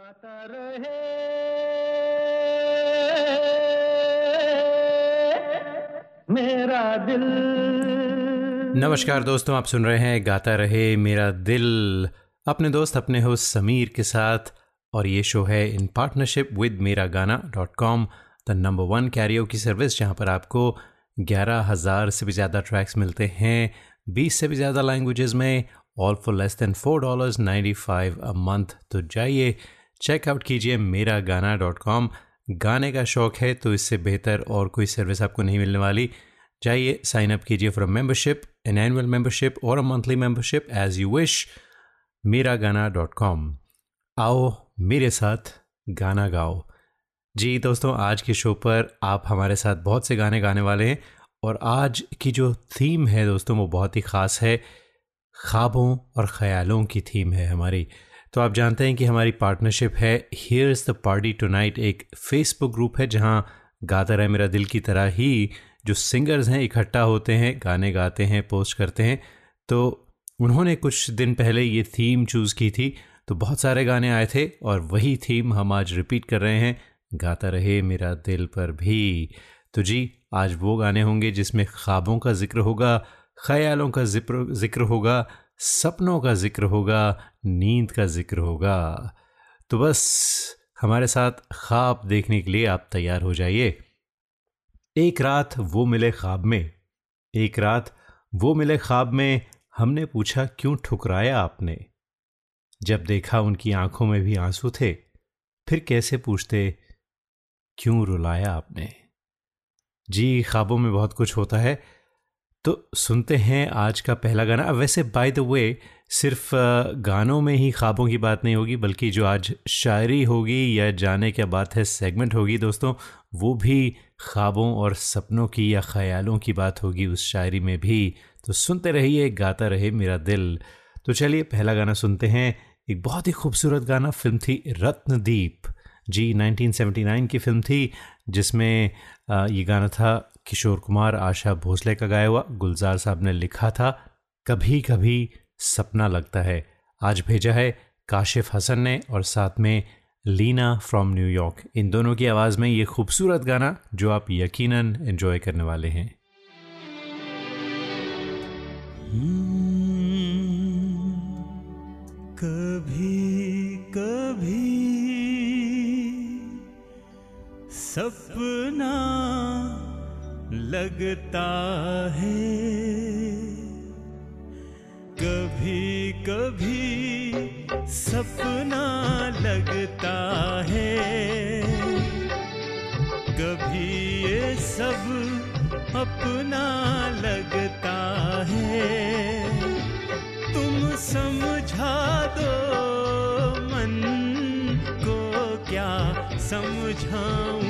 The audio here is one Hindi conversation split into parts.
गाता रहे। मेरा दिल। नमस्कार दोस्तों, आप सुन रहे हैं गाता रहे मेरा दिल। अपने दोस्त, अपने होस्ट समीर के साथ, और ये शो है इन partnership with Mera Gaana dot com the number one Cairo की सर्विस जहाँ पर आपको ग्यारह हज़ार से भी ज़्यादा ट्रैक्स मिलते हैं, बीस से भी ज़्यादा लैंग्वेजेस में all for less than four dollars ninety five a month तो जाइए चेकआउट कीजिए मेरा गाना डॉट कॉम गाने का शौक है तो इससे बेहतर और कोई सर्विस आपको नहीं मिलने वाली। जाइए साइन अप कीजिए for a membership an annual membership और a monthly membership as you wish Mera Gaana dot com आओ, मेरे साथ गाना गाओ। जी दोस्तों, आज के शो पर आप हमारे साथ बहुत से गाने गाने वाले हैं और आज की जो थीम है दोस्तों, वो बहुत ही ख़ास है। ख्वाबों और ख्यालों की थीम है हमारी। तो आप जानते हैं कि हमारी पार्टनरशिप है here is the party tonight एक फेसबुक ग्रुप है जहाँ गाता रहे मेरा दिल की तरह ही जो सिंगर्स हैं इकट्ठा होते हैं, गाने गाते हैं पोस्ट करते हैं। तो उन्होंने कुछ दिन पहले ये थीम चूज़ की थी तो बहुत सारे गाने आए थे और वही थीम हम आज रिपीट कर रहे हैं, गाता रहे मेरा दिल पर भी। तो जी, आज वो गाने होंगे जिसमें ख्वाबों का ज़िक्र होगा, ख्यालों का ज़िक्र ज़िक्र होगा सपनों का ज़िक्र होगा, नींद का ज़िक्र होगा। तो बस, हमारे साथ ख्वाब देखने के लिए आप तैयार हो जाइए। एक रात वो मिले ख्वाब में। एक रात वो मिले ख्वाब में, हमने पूछा, क्यों ठुकराया आपने? जब देखा उनकी आँखों में भी आँसू थे, फिर कैसे पूछते, क्यों रुलाया आपने? जी, ख्वाबों में बहुत कुछ होता है। तो सुनते हैं आज का पहला गाना। वैसे बाय द वे सिर्फ़ गानों में ही ख्वाबों की बात नहीं होगी, बल्कि जो आज शायरी होगी या जाने क्या बात है सेगमेंट होगी दोस्तों, वो भी ख्वाबों और सपनों की या ख्यालों की बात होगी उस शायरी में भी। तो सुनते रहिए, गाता रहे मेरा दिल। तो चलिए, पहला गाना सुनते हैं। एक बहुत ही खूबसूरत गाना, फ़िल्म थी रत्नदीप। जी 1979 की फ़िल्म थी, जिसमें ये गाना था किशोर कुमार, आशा भोसले का गाया हुआ गुलजार साहब ने लिखा था कभी कभी सपना लगता है। आज भेजा है काशिफ हसन ने और साथ में लीना फ्रॉम न्यूयॉर्क इन दोनों की आवाज़ में ये खूबसूरत गाना, जो आप यकीनन एंजॉय करने वाले हैं। कभी कभी सपना लगता है। कभी कभी सपना लगता है। कभी ये सब अपना लगता है। तुम समझा दो मन को क्या समझाऊं?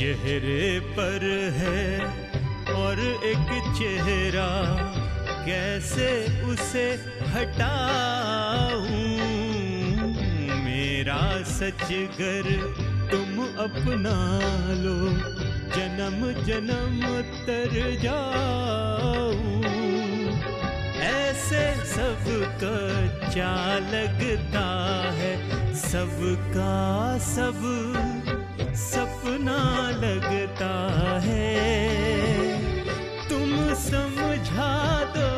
चेहरे पर है और एक चेहरा कैसे उसे हटाऊं? मेरा सच गर तुम अपना लो जन्म जन्म तर जाऊँ। ऐसे सबका क्या लगता है? सबका सब, का सब सपना लगता है। तुम समझा दो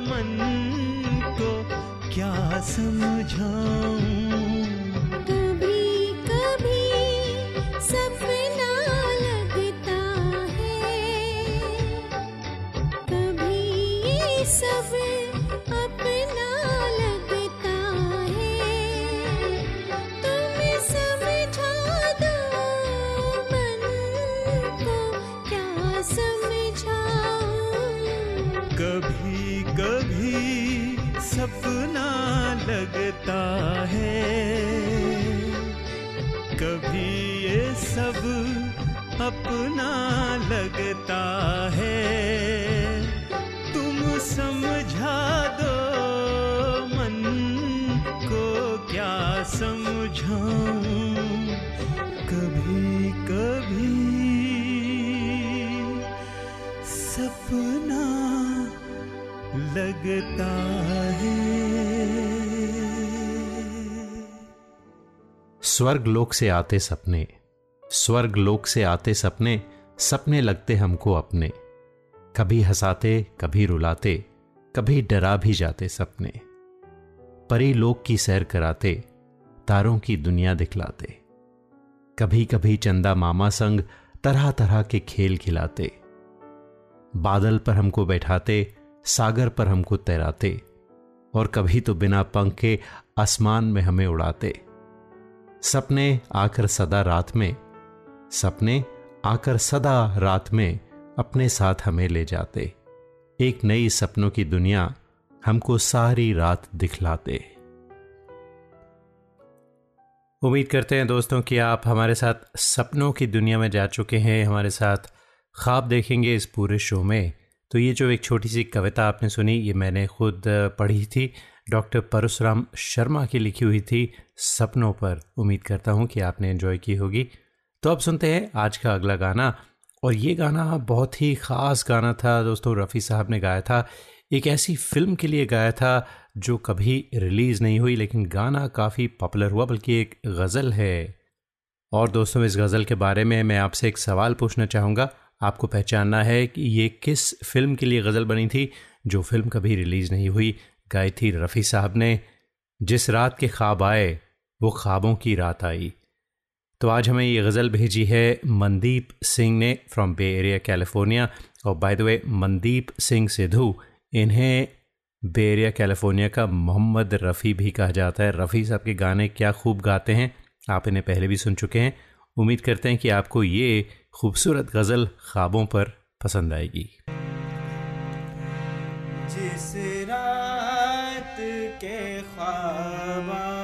मन को क्या समझाऊं? अपना लगता है। तुम समझा दो मन को क्या समझाऊं? कभी कभी सपना लगता है। स्वर्ग लोक से आते सपने स्वर्ग लोक से आते सपने सपने लगते हमको अपने। कभी हंसाते, कभी रुलाते, कभी डरा भी जाते सपने। परी लोक की सैर कराते, तारों की दुनिया दिखलाते। कभी कभी चंदा मामा संग तरह तरह के खेल खिलाते। बादल पर हमको बैठाते, सागर पर हमको तैराते, और कभी तो बिना पंख के आसमान में हमें उड़ाते। सपने आकर सदा रात में सपने आकर सदा रात में अपने साथ हमें ले जाते। एक नई सपनों की दुनिया हमको सारी रात दिखलाते। उम्मीद करते हैं दोस्तों कि आप हमारे साथ सपनों की दुनिया में जा चुके हैं, हमारे साथ ख्वाब देखेंगे इस पूरे शो में। तो ये जो एक छोटी सी कविता आपने सुनी, ये मैंने खुद पढ़ी थी। डॉक्टर परशुराम शर्मा की लिखी हुई थी सपनों पर। उम्मीद करता हूँ कि आपने एंजॉय की होगी। तो अब सुनते हैं आज का अगला गाना। और ये गाना बहुत ही ख़ास गाना था दोस्तों, रफ़ी साहब ने गाया था। एक ऐसी फ़िल्म के लिए गाया था जो कभी रिलीज़ नहीं हुई, लेकिन गाना काफ़ी पॉपुलर हुआ, बल्कि एक गज़ल है। और दोस्तों, इस गज़ल के बारे में मैं आपसे एक सवाल पूछना चाहूँगा। आपको पहचानना है कि ये किस फ़िल्म के लिए गज़ल बनी थी जो फ़िल्म कभी रिलीज़ नहीं हुई, गाई थी रफ़ी साहब ने। जिस रात के ख्वाब आए, वो ख्वाबों की रात आई। तो आज हमें ये गज़ल भेजी है मनदीप सिंह ने फ्रॉम बे एरिया कैलिफ़ोर्निया और by the way Mandeep Singh Sidhu, इन्हें बे एरिया कैलिफ़ोर्निया का मोहम्मद रफ़ी भी कहा जाता है। रफ़ी साहब के गाने क्या खूब गाते हैं, आप इन्हें पहले भी सुन चुके हैं। उम्मीद करते हैं कि आपको ये खूबसूरत गज़ल ख्वाबों पर पसंद आएगी। जिस रात के ख्वाब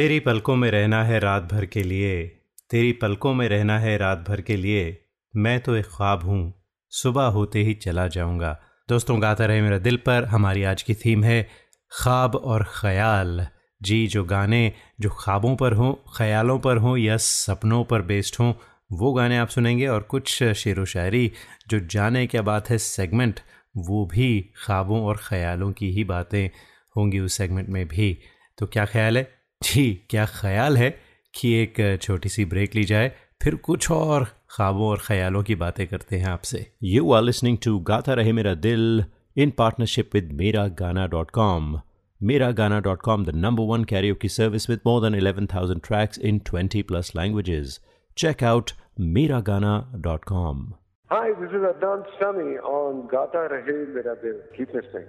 तेरी पलकों में रहना है रात भर के लिए, तेरी पलकों में रहना है रात भर के लिए, मैं तो एक ख्वाब हूँ, सुबह होते ही चला जाऊँगा। दोस्तों, गाता रहे मेरा दिल पर, हमारी आज की थीम है ख्वाब और ख्याल। जी, जो गाने जो ख्वाबों पर हों, ख्यालों पर हों या सपनों पर बेस्ड हों, वो गाने आप सुनेंगे और कुछ शेर व शायरी जो जाने क्या बात है सेगमेंट वो भी ख्वाबों और ख्यालों की ही बातें होंगी उस सेगमेंट में भी। तो क्या ख्याल है? जी क्या ख्याल है कि एक छोटी सी ब्रेक ली जाए फिर कुछ और ख्वाबों और ख्यालों की बातें करते हैं आपसे यू आर लिसनिंग टू गाता रहे मेरा दिल इन पार्टनरशिप विद मेरा गाना dot com Mera Gaana dot com the number one karaoke की service with more than eleven thousand tracks in twenty plus languages check out Mera Gaana dot com Hi, this is Adnan Sami on Gata Rahe Mera Dil. Keep listening.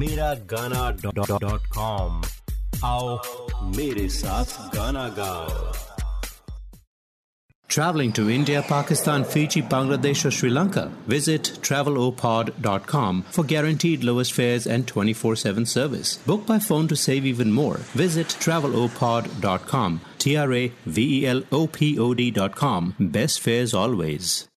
मेरा गाना डॉट कॉम आओ मेरे साथ गाना गाओ Traveling to India, Pakistan, Fiji, Bangladesh, or Sri Lanka? Visit travelopod.com for guaranteed lowest fares and 24 7 service. Book by phone to save even more. Visit travelopod.com. T R A V E L O P O D.com. Best fares always.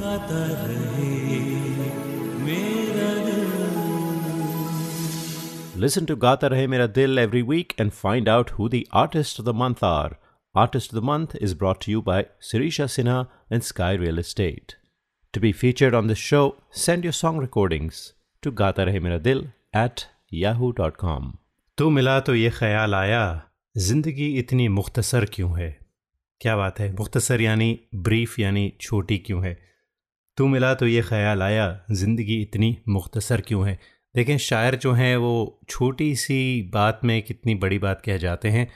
गाता रहे मेरा दिल Listen to Gata Rahe Mera Dil every week and find out who the artists of the month are. Artist of the Month is brought to you by Sirisha Sinha and Sky Real Estate. To be featured on this show, send your song recordings to Gata Rahe Mera Dil at yahoo.com. तो मिला तो ये ख्याल आया ज़िंदगी इतनी मुख्तसर क्यों है क्या बात है मुख्तसर यानी ब्रीफ यानी छोटी क्यों है तू मिला तो ये ख्याल आया, ज़िंदगी इतनी मुख्तसर क्यों है? देखें शायर जो हैं, वो छोटी सी बात में कितनी बड़ी बात कह जाते हैं।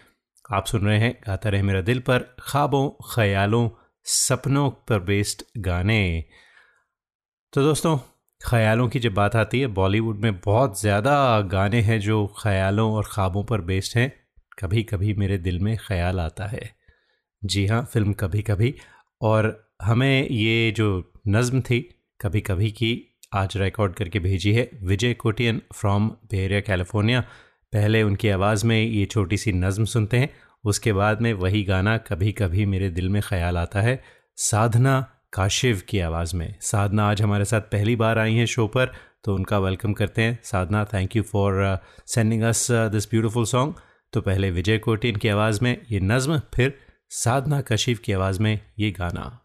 आप सुन रहे हैं गाता रहे मेरा दिल पर, ख्वाबों, ख्यालों, सपनों पर बेस्ड गाने। तो दोस्तों, ख्यालों की जब बात आती है, बॉलीवुड में बहुत ज़्यादा गाने हैं जो ख्यालों और ख्वाबों पर बेस्ड हैं। कभी कभी मेरे दिल में ख्याल आता है। जी हाँ फ़िल्म कभी कभी और हमें ये जो नज़म थी कभी कभी की आज रिकॉर्ड करके भेजी है Vijay Kotian from Bay Area California पहले उनकी आवाज़ में ये छोटी सी नज़म सुनते हैं, उसके बाद में वही गाना कभी कभी मेरे दिल में ख्याल आता है, साधना काशिव की आवाज़ में। साधना आज हमारे साथ पहली बार आई हैं शो पर तो उनका वेलकम करते हैं। Sadhana thank you for sending us this beautiful song तो पहले विजय कोटियन की आवाज़ में ये नज़म, फिर साधना कशिफ की आवाज़ में ये गाना।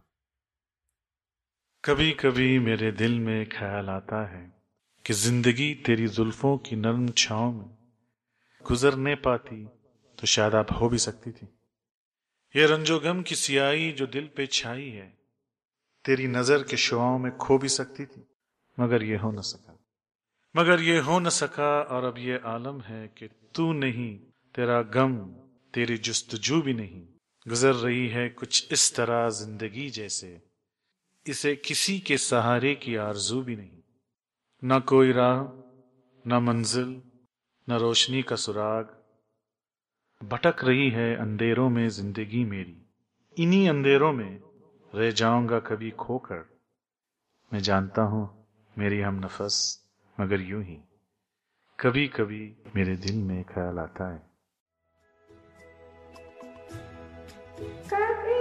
कभी कभी मेरे दिल में ख्याल आता है कि ज़िंदगी तेरी जुल्फों की नरम छाँव में गुजर नहीं पाती तो शायद आप हो भी सकती थी। ये रंजोगम की सियाही जो दिल पे छाई है, तेरी नज़र के शुआओं में खो भी सकती थी, मगर ये हो न सका। मगर ये हो न सका, और अब ये आलम है कि तू नहीं, तेरा गम, तेरी जुस्तजू भी नहीं, गुजर रही है कुछ इस तरह ज़िंदगी जैसे। इसे किसी के सहारे की आरज़ू भी नहीं। न कोई राह, न मंजिल, न रोशनी का सुराग। भटक रही है अंधेरों में ज़िंदगी मेरी। इन्हीं अंधेरों में रह जाऊँगा कभी खोकर। मैं जानता हूँ मेरी हम नफस, मगर यूँ ही। कभी कभी मेरे दिल में ख्याल आता है। कभी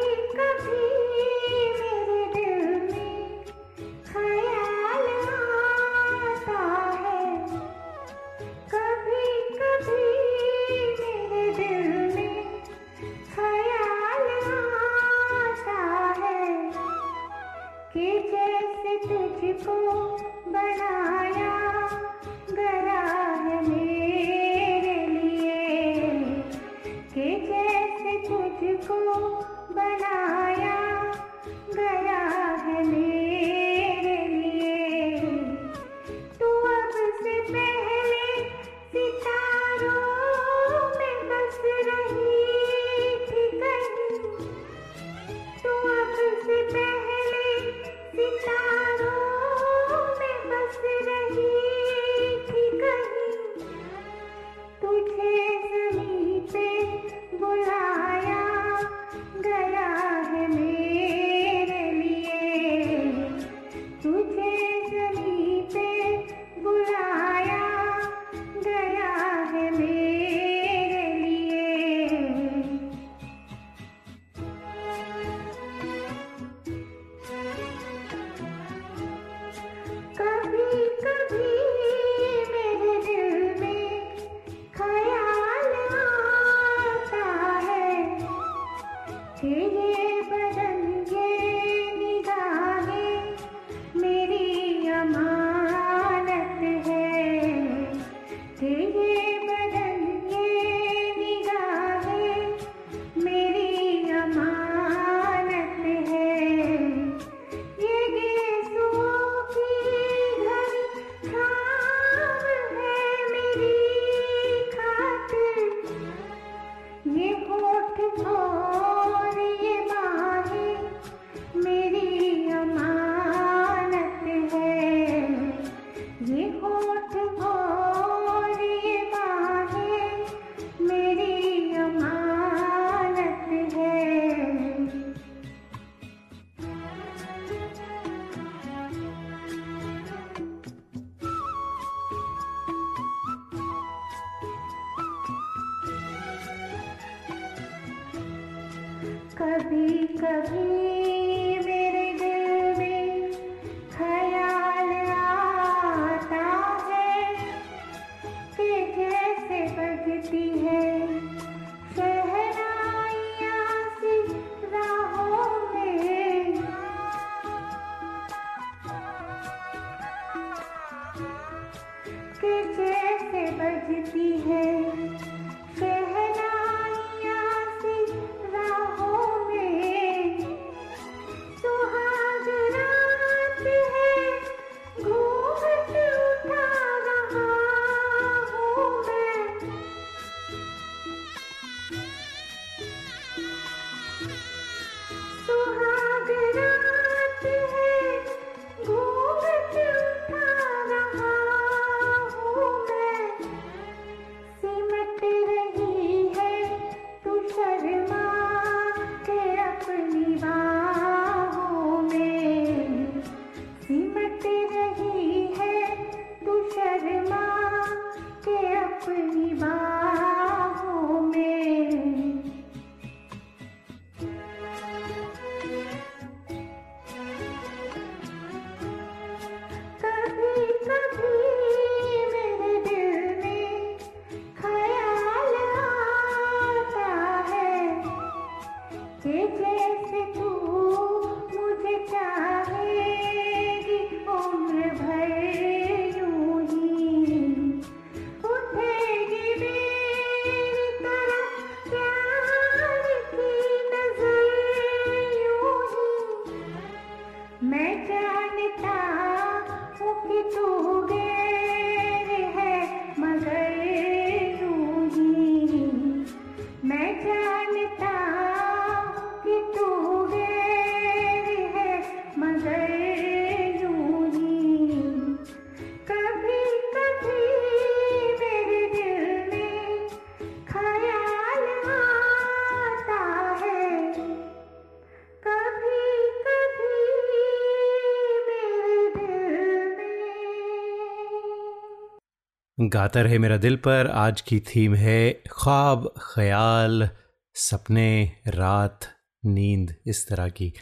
गाता रहे मेरा दिल पर, आज की थीम है ख्वाब, ख्याल, सपने, रात, नींद, इस तरह की।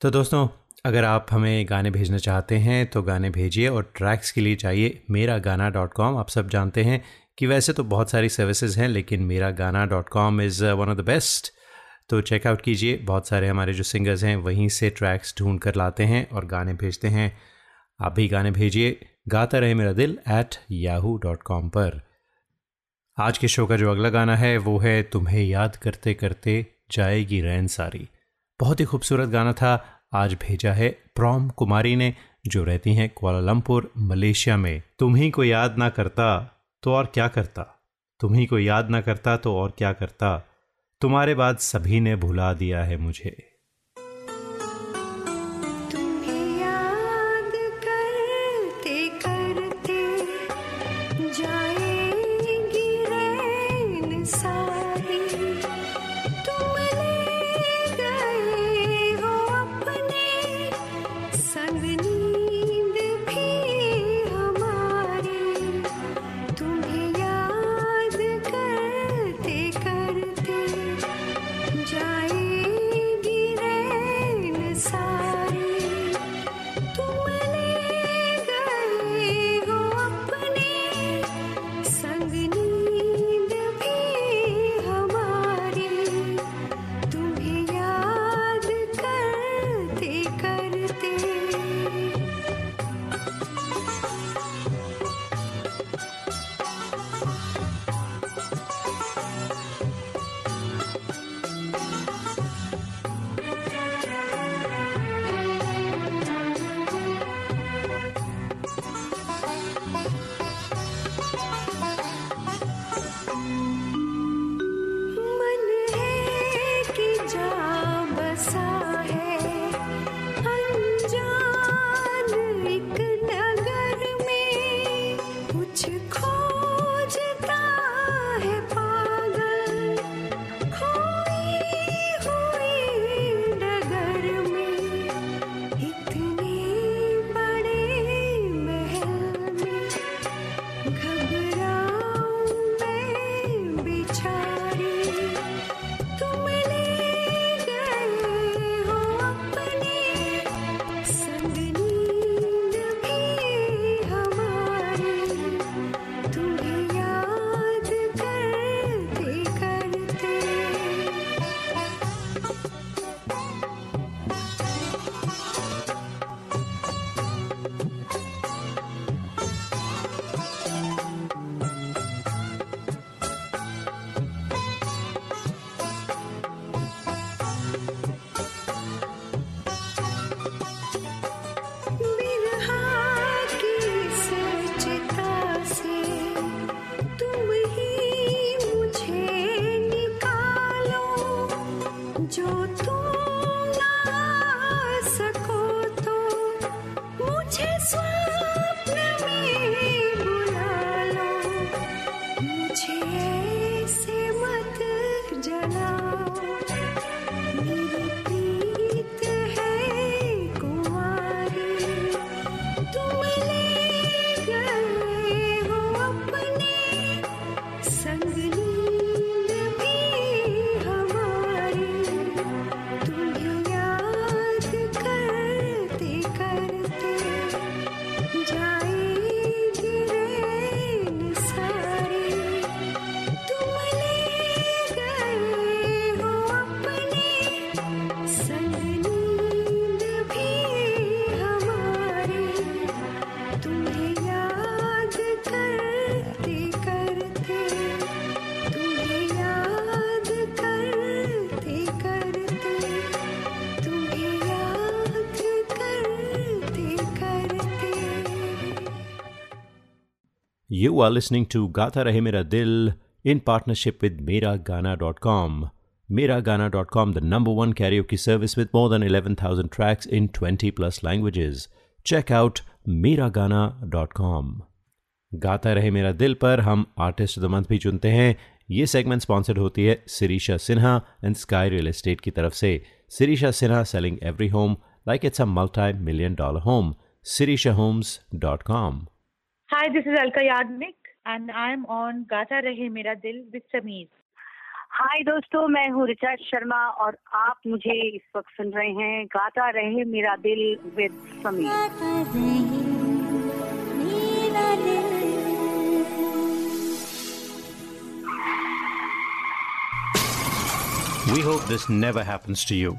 तो दोस्तों, अगर आप हमें गाने भेजना चाहते हैं तो गाने भेजिए और ट्रैक्स के लिए चाहिए मेरा गाना डॉट कॉम आप सब जानते हैं कि वैसे तो बहुत सारी सर्विसेज़ हैं, लेकिन Mera Gaana dot com is one of the best तो चेकआउट कीजिए, बहुत सारे हमारे जो सिंगर्स हैं, वहीं से ट्रैक्स ढूंढ कर लाते हैं और गाने भेजते हैं। आप भी गाने भेजिए गाता रहे मेरा दिल एट याहू डॉट कॉम पर। आज के शो का जो अगला गाना है, वो है तुम्हें याद करते करते जाएगी रैन सारी। बहुत ही खूबसूरत गाना था, आज भेजा है प्रॉम कुमारी ने, जो रहती हैं कुआलालंपुर मलेशिया में। तुम ही को याद ना करता तो और क्या करता? तुम ही को याद ना करता तो और क्या करता? तुम्हारे बाद सभी ने भुला दिया है मुझे। You are listening to Gata Rahe Mera Dil in partnership with Miragana.com. Miragana.com, the number one karaoke service with more than 11,000 tracks in 20 plus languages. Check out Miragana.com. गाता रहे मेरा दिल पर हम आर्टिस्ट द मंथ भी चुनते हैं ये सेगमेंट स्पॉन्सर्ड होती है Sirisha Sinha and Sky Real Estate की तरफ़ से Sirisha Sinha selling every home like it's a multi million dollar home Sirisha Homes dot com Hi, this is Alka Yagnik and I'm on Gata Rahe Mera Dil with Sameer. Hi दोस्तों मैं हूँ ऋचा शर्मा और आप मुझे इस वक्त सुन रहे हैं Gaata Rahe Mera Dil with Sameer We hope this never happens to you.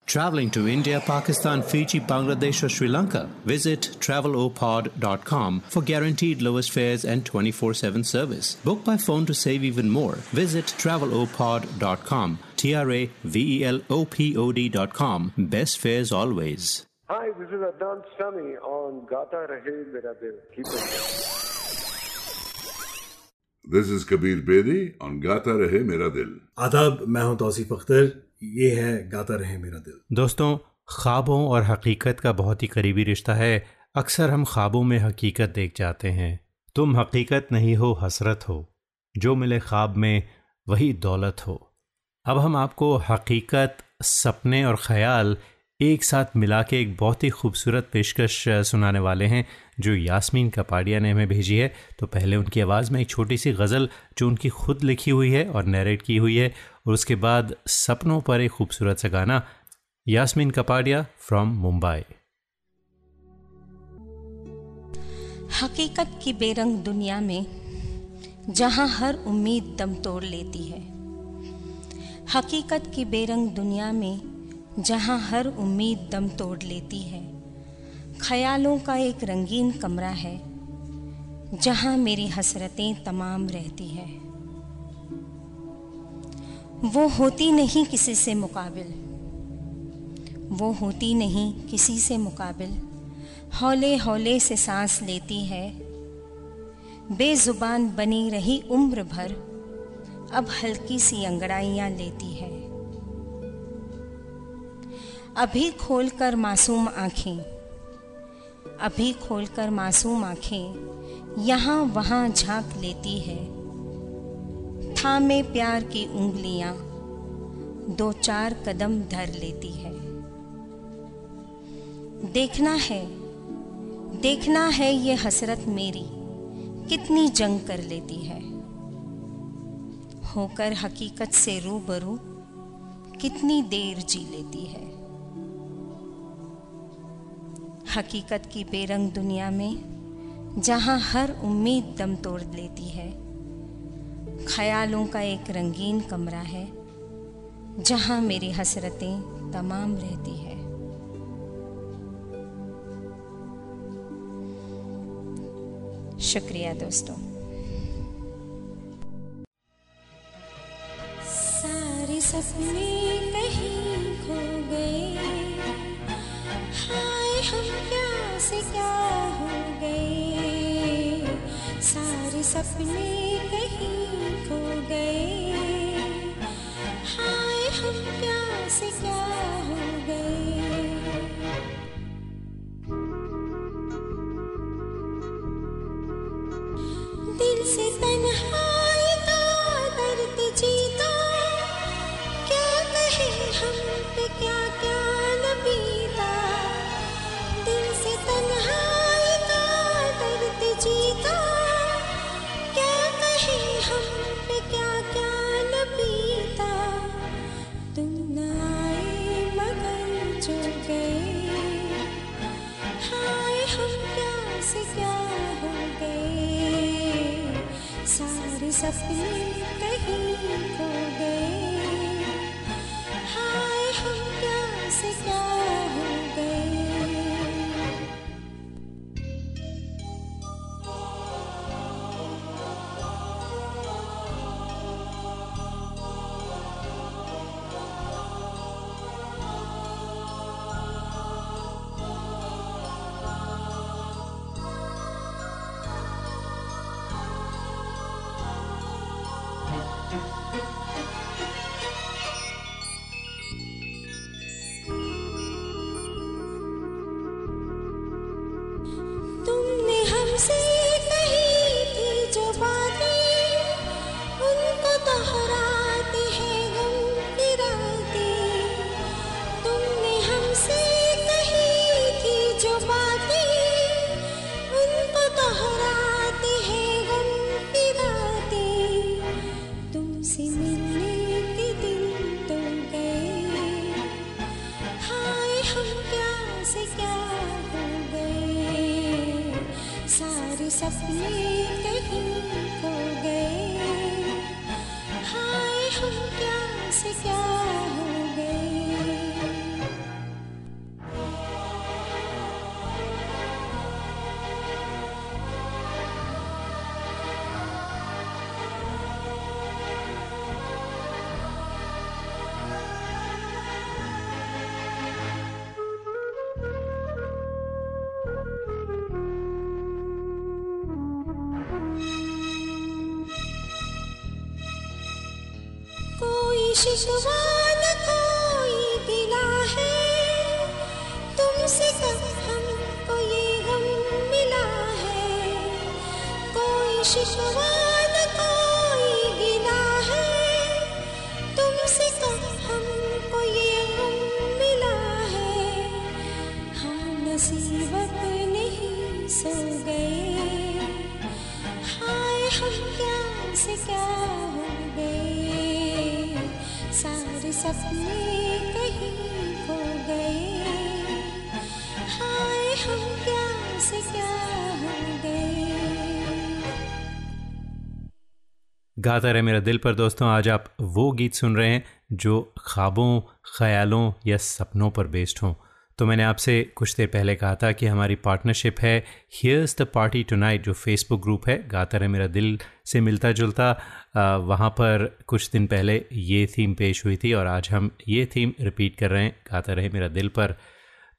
Traveling to India, Pakistan, Fiji, Bangladesh, or Sri Lanka? Visit travelopod.com for guaranteed lowest fares and 24 7 service. Book by phone to save even more. Visit travelopod.com. T R A V E L O P O D.com. Best fares always. Hi, this is Adnan Sami on Gata Rahe Mera Dil. Keep it. This is Kabir Bedi on Gata Rahe Mera Dil. आदाब मैं हूं तौसीफ अख्तर ये है, गाता रहे मेरा दिल। दोस्तों, ख्वाबों और हकीकत का बहुत ही करीबी रिश्ता है। अक्सर हम ख्वाबों में हकीकत देख जाते हैं। तुम हकीकत नहीं हो, हसरत हो। जो मिले ख्वाब में, वही दौलत हो। अब हम आपको हकीकत, सपने और ख्याल एक साथ मिला के एक बहुत ही खूबसूरत पेशकश सुनाने वाले हैं, जो यास्मीन कपाड़िया ने हमें भेजी है। तो पहले उनकी आवाज़ में एक छोटी सी गज़ल, जो उनकी खुद लिखी हुई है और नरेट की हुई है। और उसके बाद सपनों पर एक खूबसूरत सा गाना, यास्मीन कपाड़िया फ्रॉम मुंबई। हकीकत की बेरंग दुनिया में जहाँ हर उम्मीद दम तोड़ लेती है। हकीकत की बेरंग दुनिया में जहाँ हर उम्मीद दम तोड़ लेती है। ख्यालों का एक रंगीन कमरा है, जहाँ मेरी हसरतें तमाम रहती है। वो होती नहीं किसी से मुकाबिल। वो होती नहीं किसी से मुकाबिल। हौले हौले से सांस लेती है। बेजुबान बनी रही उम्र भर। अब हल्की सी अंगड़ाइयाँ लेती है। अभी खोलकर मासूम आँखें। अभी खोलकर मासूम आँखें। यहाँ वहाँ झाँक लेती है। थामे प्यार की उंगलियाँ दो चार कदम धर लेती है। देखना है देखना है ये हसरत मेरी, कितनी जंग कर लेती है। होकर हकीकत से रूबरू कितनी देर जी लेती है। हकीकत की बेरंग दुनिया में जहाँ हर उम्मीद दम तोड़ लेती है ख्यालों का एक रंगीन कमरा है, जहाँ मेरी हसरतें तमाम रहती है। शुक्रिया दोस्तों। सारे सपने कहीं खो गए, हाय हम क्या से क्या हो गए। सारे सपने कहीं खो गए हाय हम क्या से क्या हो गए सपने कहीं खो गए। कोई गाता रहे मेरा दिल पर दोस्तों, आज आप वो गीत सुन रहे हैं जो ख्वाबों, ख्यालों या सपनों पर बेस्ड हों। तो मैंने आपसे कुछ देर पहले कहा था कि हमारी पार्टनरशिप है। हियर्स द पार्टी टुनाइट जो फेसबुक ग्रुप है। गाता रहे मेरा दिल से मिलता जुलता वहाँ पर कुछ दिन पहले ये थीम पेश हुई थी और आज हम ये थीम रिपीट कर रहे हैं। गाता रहे मेरा दिल पर।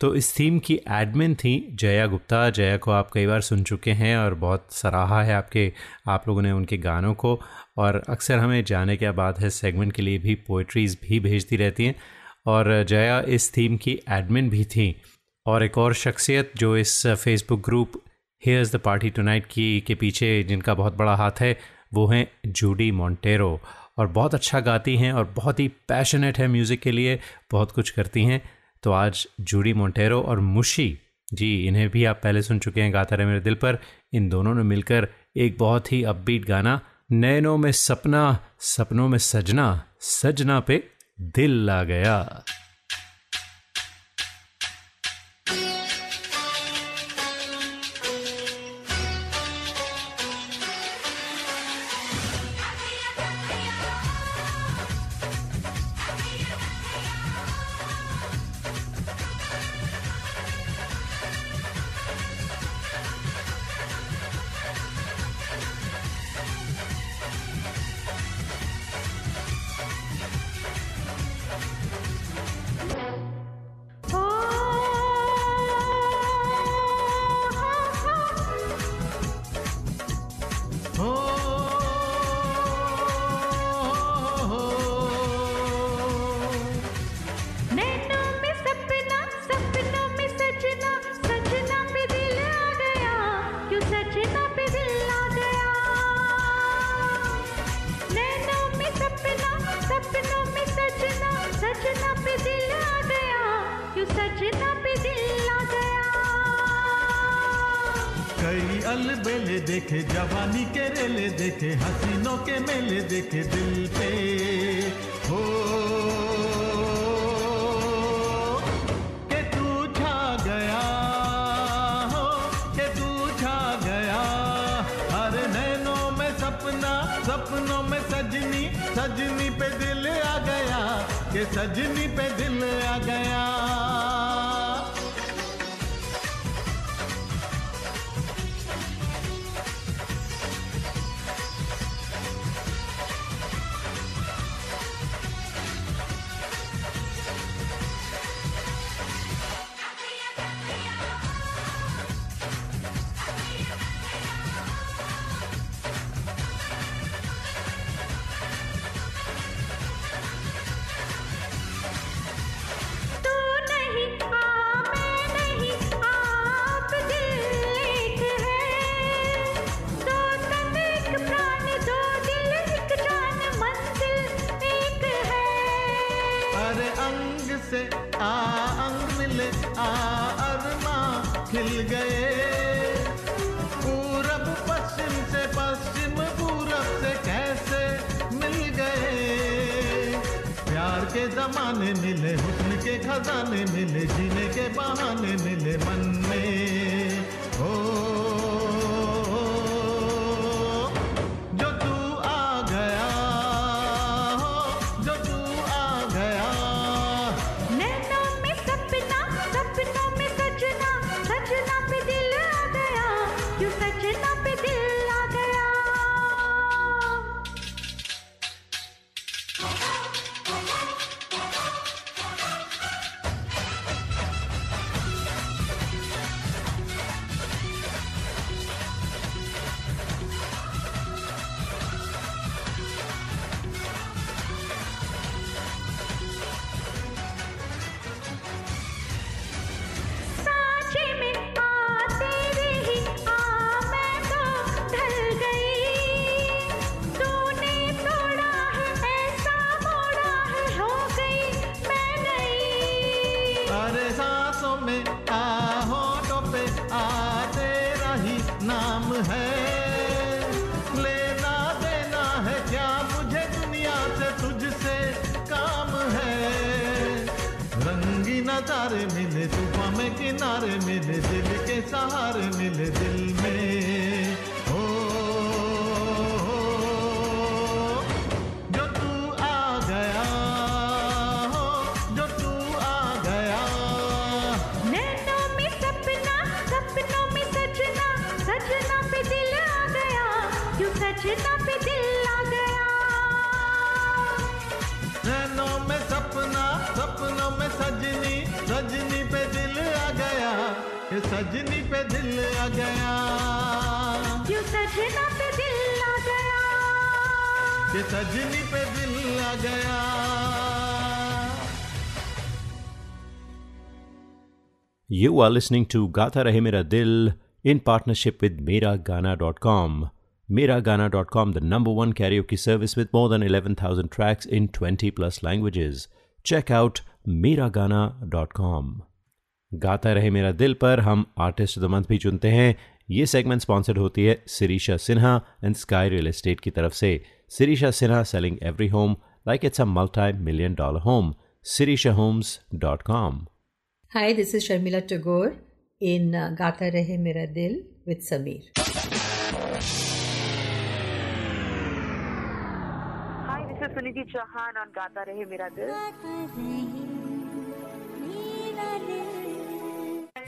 तो इस थीम की एडमिन थी जया गुप्ता। जया को आप कई बार सुन चुके हैं और बहुत सराहा है आपके, आप लोगों ने उनके गानों को। और अक्सर हमें जाने क्या बात है सेगमेंट के लिए भी पोइट्रीज़ भी भेजती रहती हैं। और जया इस थीम की एडमिन भी थी। और एक और शख्सियत जो इस Facebook group here's the party tonight की, के पीछे जिनका बहुत बड़ा हाथ है, वो हैं जूडी मोंटेरो और बहुत अच्छा गाती हैं और बहुत ही पैशनेट है म्यूज़िक के लिए, बहुत कुछ करती हैं। तो आज जूडी मोंटेरो और मुशी जी, इन्हें भी आप पहले सुन चुके हैं गाता रहे मेरे दिल पर। इन दोनों ने मिलकर एक बहुत ही अपबीट गाना, नैनों में सपना, सपनों में सजना सजना पे दिल आ गया। सजनी पे दिल आ गया। मिल गए। पूरब पश्चिम से पश्चिम, पूरब से कैसे मिल गए। प्यार के जमाने मिले, हुस्न के खजाने मिले, जीने के बहाने मिले मन में। यू आर लिसनिंग टू गाता रहे मेरा दिल इन पार्टनरशिप विद मेरा गाना dot com Mera Gaana dot com the number one karaoke की service with more than eleven thousand tracks in twenty plus languages check out Mera Gaana dot com गाता रहे मेरा दिल पर हम आर्टिस्ट द मंथ भी चुनते हैं। ये सेगमेंट स्पॉन्सर्ड होती है Sirisha Sinha and Sky Real Estate की तरफ़ से। Sirisha Sinha selling every home like it's a multi million dollar home Sirisha Homes dot com Hi, this is Sharmila Tagore in uh, Gata Rehe Mera Dil with Sameer. Hi, this is Suniti Chauhan on Gata Rehe Mera Dil.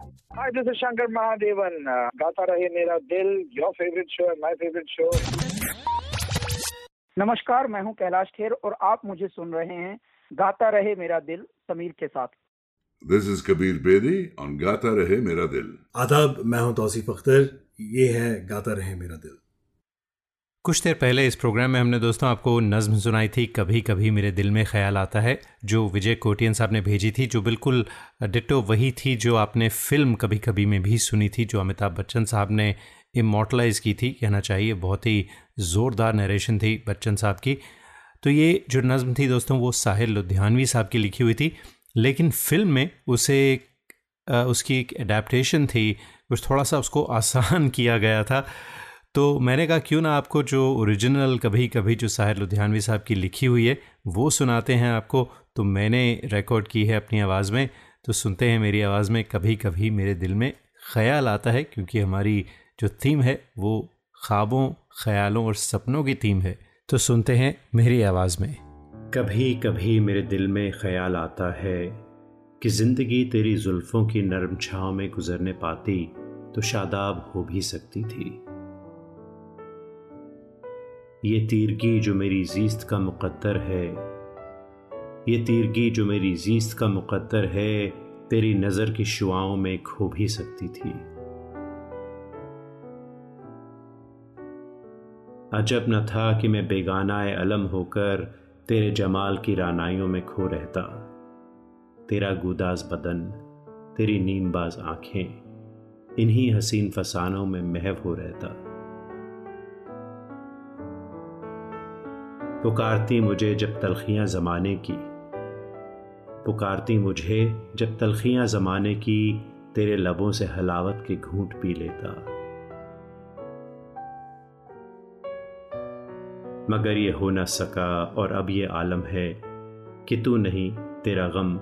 Hi, this is Shankar Mahadevan. Uh, गाता रहे मेरा दिल your favorite show and my favorite show. नमस्कार मैं हूँ कैलाश खेर और आप मुझे सुन रहे हैं गाता रहे मेरा दिल समीर के साथ This is Kabir Bedi on Gata Rahe Mera Dil. आदाब मैं हूँ तौसीफ अख्तर ये है गाता रहे मेरा दिल कुछ देर पहले इस प्रोग्राम में हमने दोस्तों आपको नज्म सुनाई थी कभी कभी मेरे दिल में ख्याल आता है, जो विजय कोटियन साहब ने भेजी थी, जो बिल्कुल डिटो वही थी जो आपने फ़िल्म कभी कभी में भी सुनी थी, जो अमिताभ बच्चन साहब ने इमोटलाइज की थी, कहना चाहिए, बहुत ही ज़ोरदार नरेशन थी बच्चन साहब की। तो ये जो नज़म थी दोस्तों, वो साहिल लुधियानवी साहब की लिखी हुई थी, लेकिन फ़िल्म में उसे उसकी एक एडेप्टेशन थी, कुछ थोड़ा सा उसको आसान किया गया था। तो मैंने कहा, क्यों ना आपको जो ओरिजिनल कभी कभी जो साहिर लुधियानवी साहब की लिखी हुई है, वो सुनाते हैं आपको। तो मैंने रिकॉर्ड की है अपनी आवाज़ में। तो सुनते हैं मेरी आवाज़ में कभी कभी मेरे दिल में ख्याल आता है, क्योंकि हमारी जो थीम है, वो ख्वाबों, ख्यालों और सपनों की थीम है। तो सुनते हैं मेरी आवाज़ में। कभी कभी मेरे दिल में ख्याल आता है कि ज़िंदगी तेरी जुल्फ़ों की नरम छाँव में गुजरने पाती तो शादाब हो भी सकती थी। ये तीरगी जो मेरी जीस्त का मुकद्दर है। ये तीरगी जो मेरी जीस्त का मुकद्दर है, तेरी नज़र की शुआओं में खो भी सकती थी। अजब न था कि मैं बेगानाए अलम होकर तेरे जमाल की रानाइयों में खो रहता। तेरा गुदाज बदन, तेरी नीमबाज आँखें, इन्हीं हसीन फसानों में महव हो रहता। पुकारती मुझे जब तलखियाँ जमाने की। पुकारती मुझे जब तलखियाँ जमाने की, तेरे लबों से हलावत के घूंट पी लेता। मगर ये हो न सका और अब ये आलम है कि तू नहीं, तेरा गम,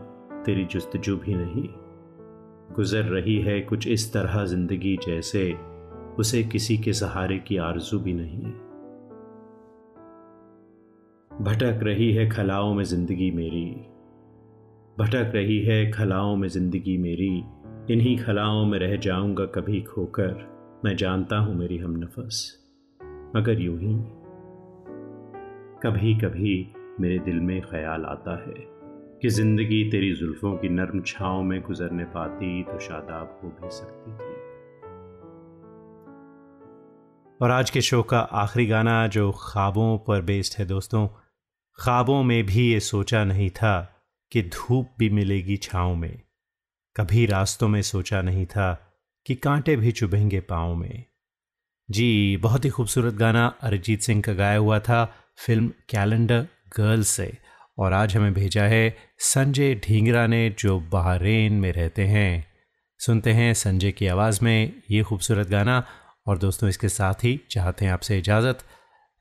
तेरी जुस्तजू भी नहीं। गुजर रही है कुछ इस तरह ज़िंदगी जैसे, उसे किसी के सहारे की आरज़ू भी नहीं। भटक रही है खलाओं में ज़िंदगी मेरी। भटक रही है खलाओं में ज़िंदगी मेरी। इन्हीं खलाओं में रह जाऊँगा कभी खोकर। मैं जानता हूँ मेरी हम नफस, मगर यूँ ही कभी कभी मेरे दिल में ख्याल आता है कि ज़िंदगी तेरी जुल्फों की नर्म छाँव में गुजरने पाती तो शादाब हो भी सकती थी। और आज के शो का आखिरी गाना जो ख्वाबों पर बेस्ड है दोस्तों ख्वाबों में भी ये सोचा नहीं था कि धूप भी मिलेगी छाँव में। कभी रास्तों में सोचा नहीं था कि कांटे भी चुभेंगे पाँव में। जी, बहुत ही खूबसूरत गाना अरिजीत सिंह का गाया हुआ था फ़िल्म कैलेंडर गर्ल से और आज हमें भेजा है संजय ढींगरा ने जो बहरेन में रहते हैं। सुनते हैं संजय की आवाज़ में ये खूबसूरत गाना और दोस्तों इसके साथ ही चाहते हैं आपसे इजाज़त।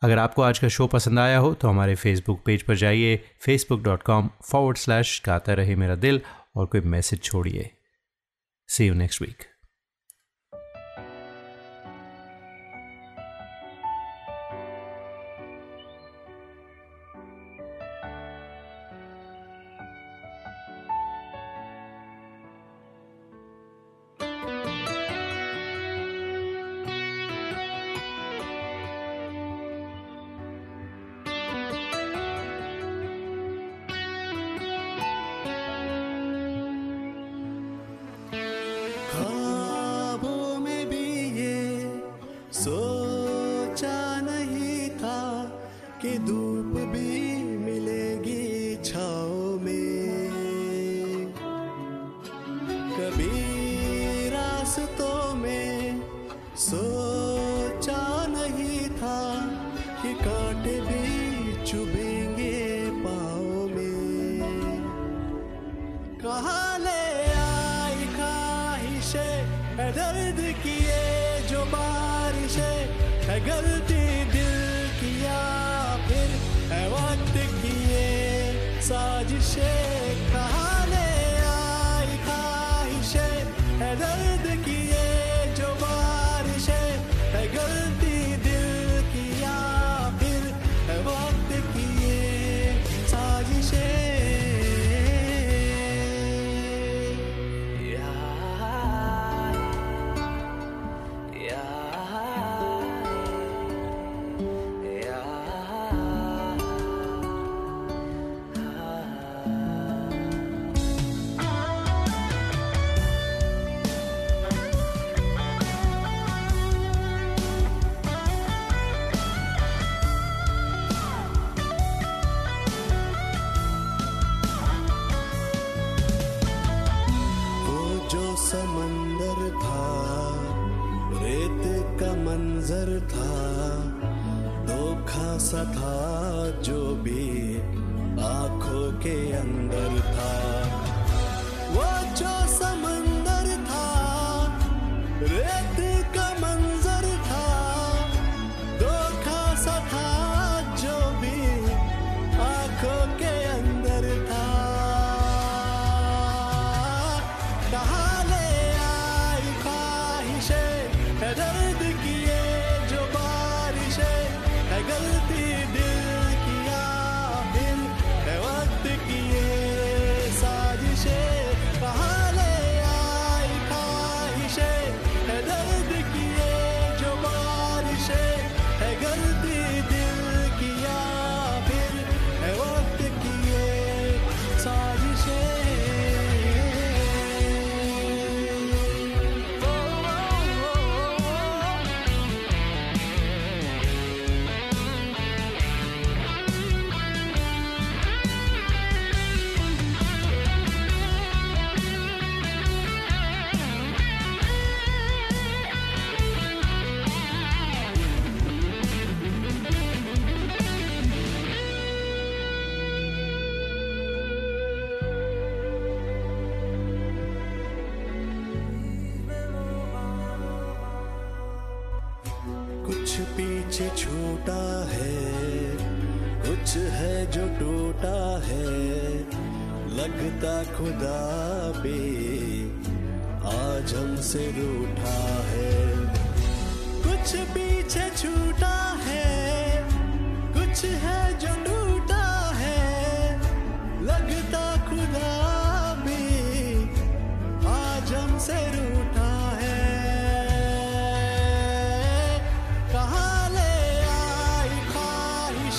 अगर आपको आज का शो पसंद आया हो तो हमारे फेसबुक पेज पर जाइए Facebook dot com forward slash Gaata Rahe Mera Dil, और कोई मैसेज छोड़िए। सी यू नेक्स्ट वीक ख्वाबों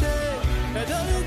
shade.